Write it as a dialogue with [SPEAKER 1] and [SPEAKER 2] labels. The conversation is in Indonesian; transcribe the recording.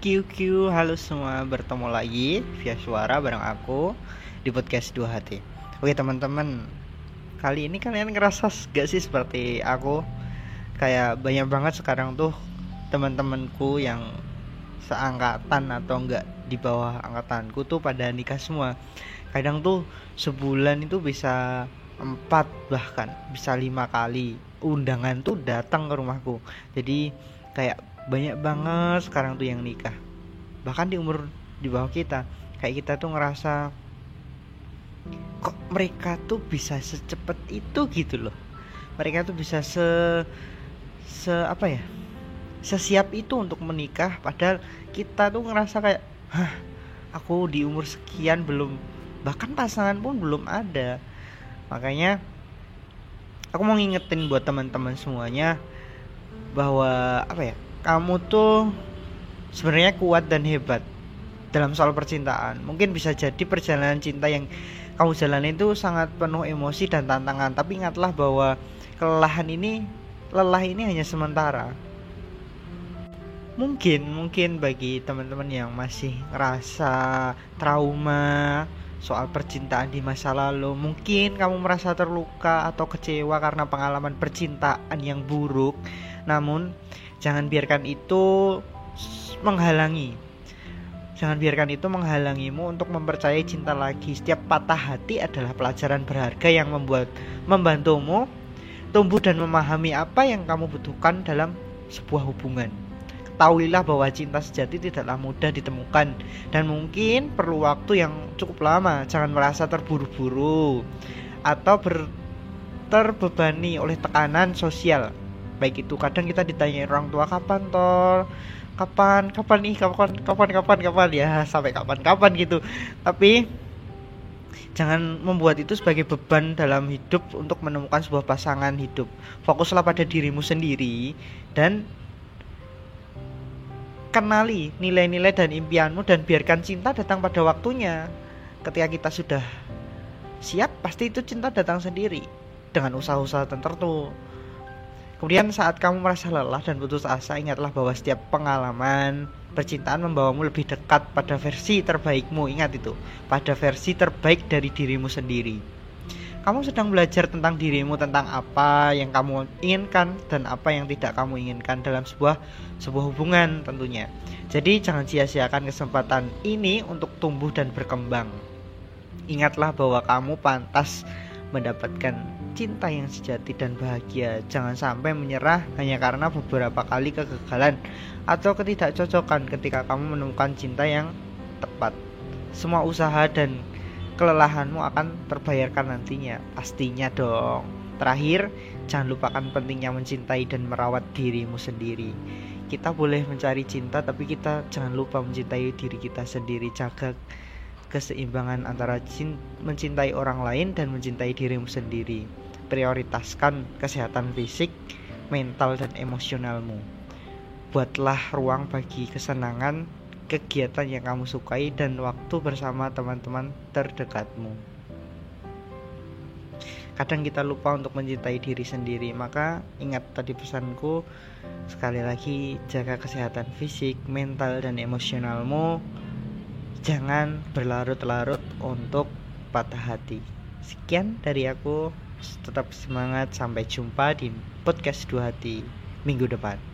[SPEAKER 1] QQ halo semua bertemu lagi via suara bareng aku di podcast dua hati. Oke teman-teman kali ini kalian ngerasa gak sih seperti aku? Kayak banyak banget sekarang tuh teman-temanku yang seangkatan atau enggak di bawah angkatanku tuh pada nikah semua. Kadang tuh sebulan itu bisa empat bahkan bisa lima kali undangan tuh datang ke rumahku. Jadi kayak banyak banget sekarang tuh yang nikah. Bahkan di umur di bawah kita kayak kita tuh ngerasa kok mereka tuh bisa secepat itu? gitu loh. Mereka tuh bisa se se apa ya sesiap itu untuk menikah. Padahal kita tuh ngerasa kayak hah aku di umur sekian belum bahkan pasangan pun belum ada. Makanya aku mau ngingetin buat teman-teman semuanya bahwa apa ya kamu tuh sebenarnya kuat dan hebat dalam soal percintaan. Mungkin bisa jadi perjalanan cinta yang kamu jalani itu sangat penuh emosi dan tantangan, tapi ingatlah bahwa kelelahan ini lelah ini hanya sementara. Mungkin mungkin bagi teman-teman yang masih ngerasa trauma soal percintaan di masa lalu, mungkin kamu merasa terluka atau kecewa karena pengalaman percintaan yang buruk. Namun Jangan biarkan itu menghalangi. Jangan biarkan itu menghalangimu untuk mempercayai cinta lagi. Setiap patah hati adalah pelajaran berharga yang membuat membantumu tumbuh dan memahami apa yang kamu butuhkan dalam sebuah hubungan. Ketahuilah bahwa cinta sejati tidaklah mudah ditemukan dan mungkin perlu waktu yang cukup lama. Jangan merasa terburu-buru atau ber terbebani oleh tekanan sosial baik itu kadang kita ditanya orang tua kapan toh kapan? Kapan nih? Kapan kapan kapan kapan? Ya sampai kapan kapan gitu. Tapi jangan membuat itu sebagai beban dalam hidup untuk menemukan sebuah pasangan hidup. Fokuslah pada dirimu sendiri dan kenali nilai-nilai dan impianmu dan biarkan cinta datang pada waktunya. Ketika kita sudah siap pasti itu cinta datang sendiri dengan usaha-usaha tertentu Kemudian saat kamu merasa lelah dan putus asa, ingatlah bahwa setiap pengalaman percintaan membawamu lebih dekat pada versi terbaikmu. Ingat itu, pada versi terbaik dari dirimu sendiri. Kamu sedang belajar tentang dirimu, tentang apa yang kamu inginkan dan apa yang tidak kamu inginkan dalam sebuah sebuah hubungan tentunya. Jadi jangan sia-siakan kesempatan ini untuk tumbuh dan berkembang. Ingatlah bahwa kamu pantas mendapatkan cinta yang sejati dan bahagia. Jangan sampai menyerah hanya karena beberapa kali kegagalan atau ketidakcocokan ketika kamu menemukan cinta yang tepat. Semua usaha dan kelelahanmu akan terbayarkan nantinya, pastinya dong. Terakhir, jangan lupakan pentingnya mencintai dan merawat dirimu sendiri. Kita boleh mencari cinta, tapi kita jangan lupa mencintai diri kita sendiri. Jaga keseimbangan antara mencintai orang lain dan mencintai dirimu sendiri. Prioritaskan kesehatan fisik, mental, dan emosionalmu. Buatlah ruang bagi kesenangan, kegiatan yang kamu sukai, dan waktu bersama teman-teman terdekatmu. Kadang kita lupa untuk mencintai diri sendiri, maka ingat tadi pesanku. Sekali lagi, jaga kesehatan fisik, mental, dan emosionalmu jangan berlarut-larut untuk patah hati. Sekian dari aku, tetap semangat. Sampai jumpa di podcast dua hati minggu depan.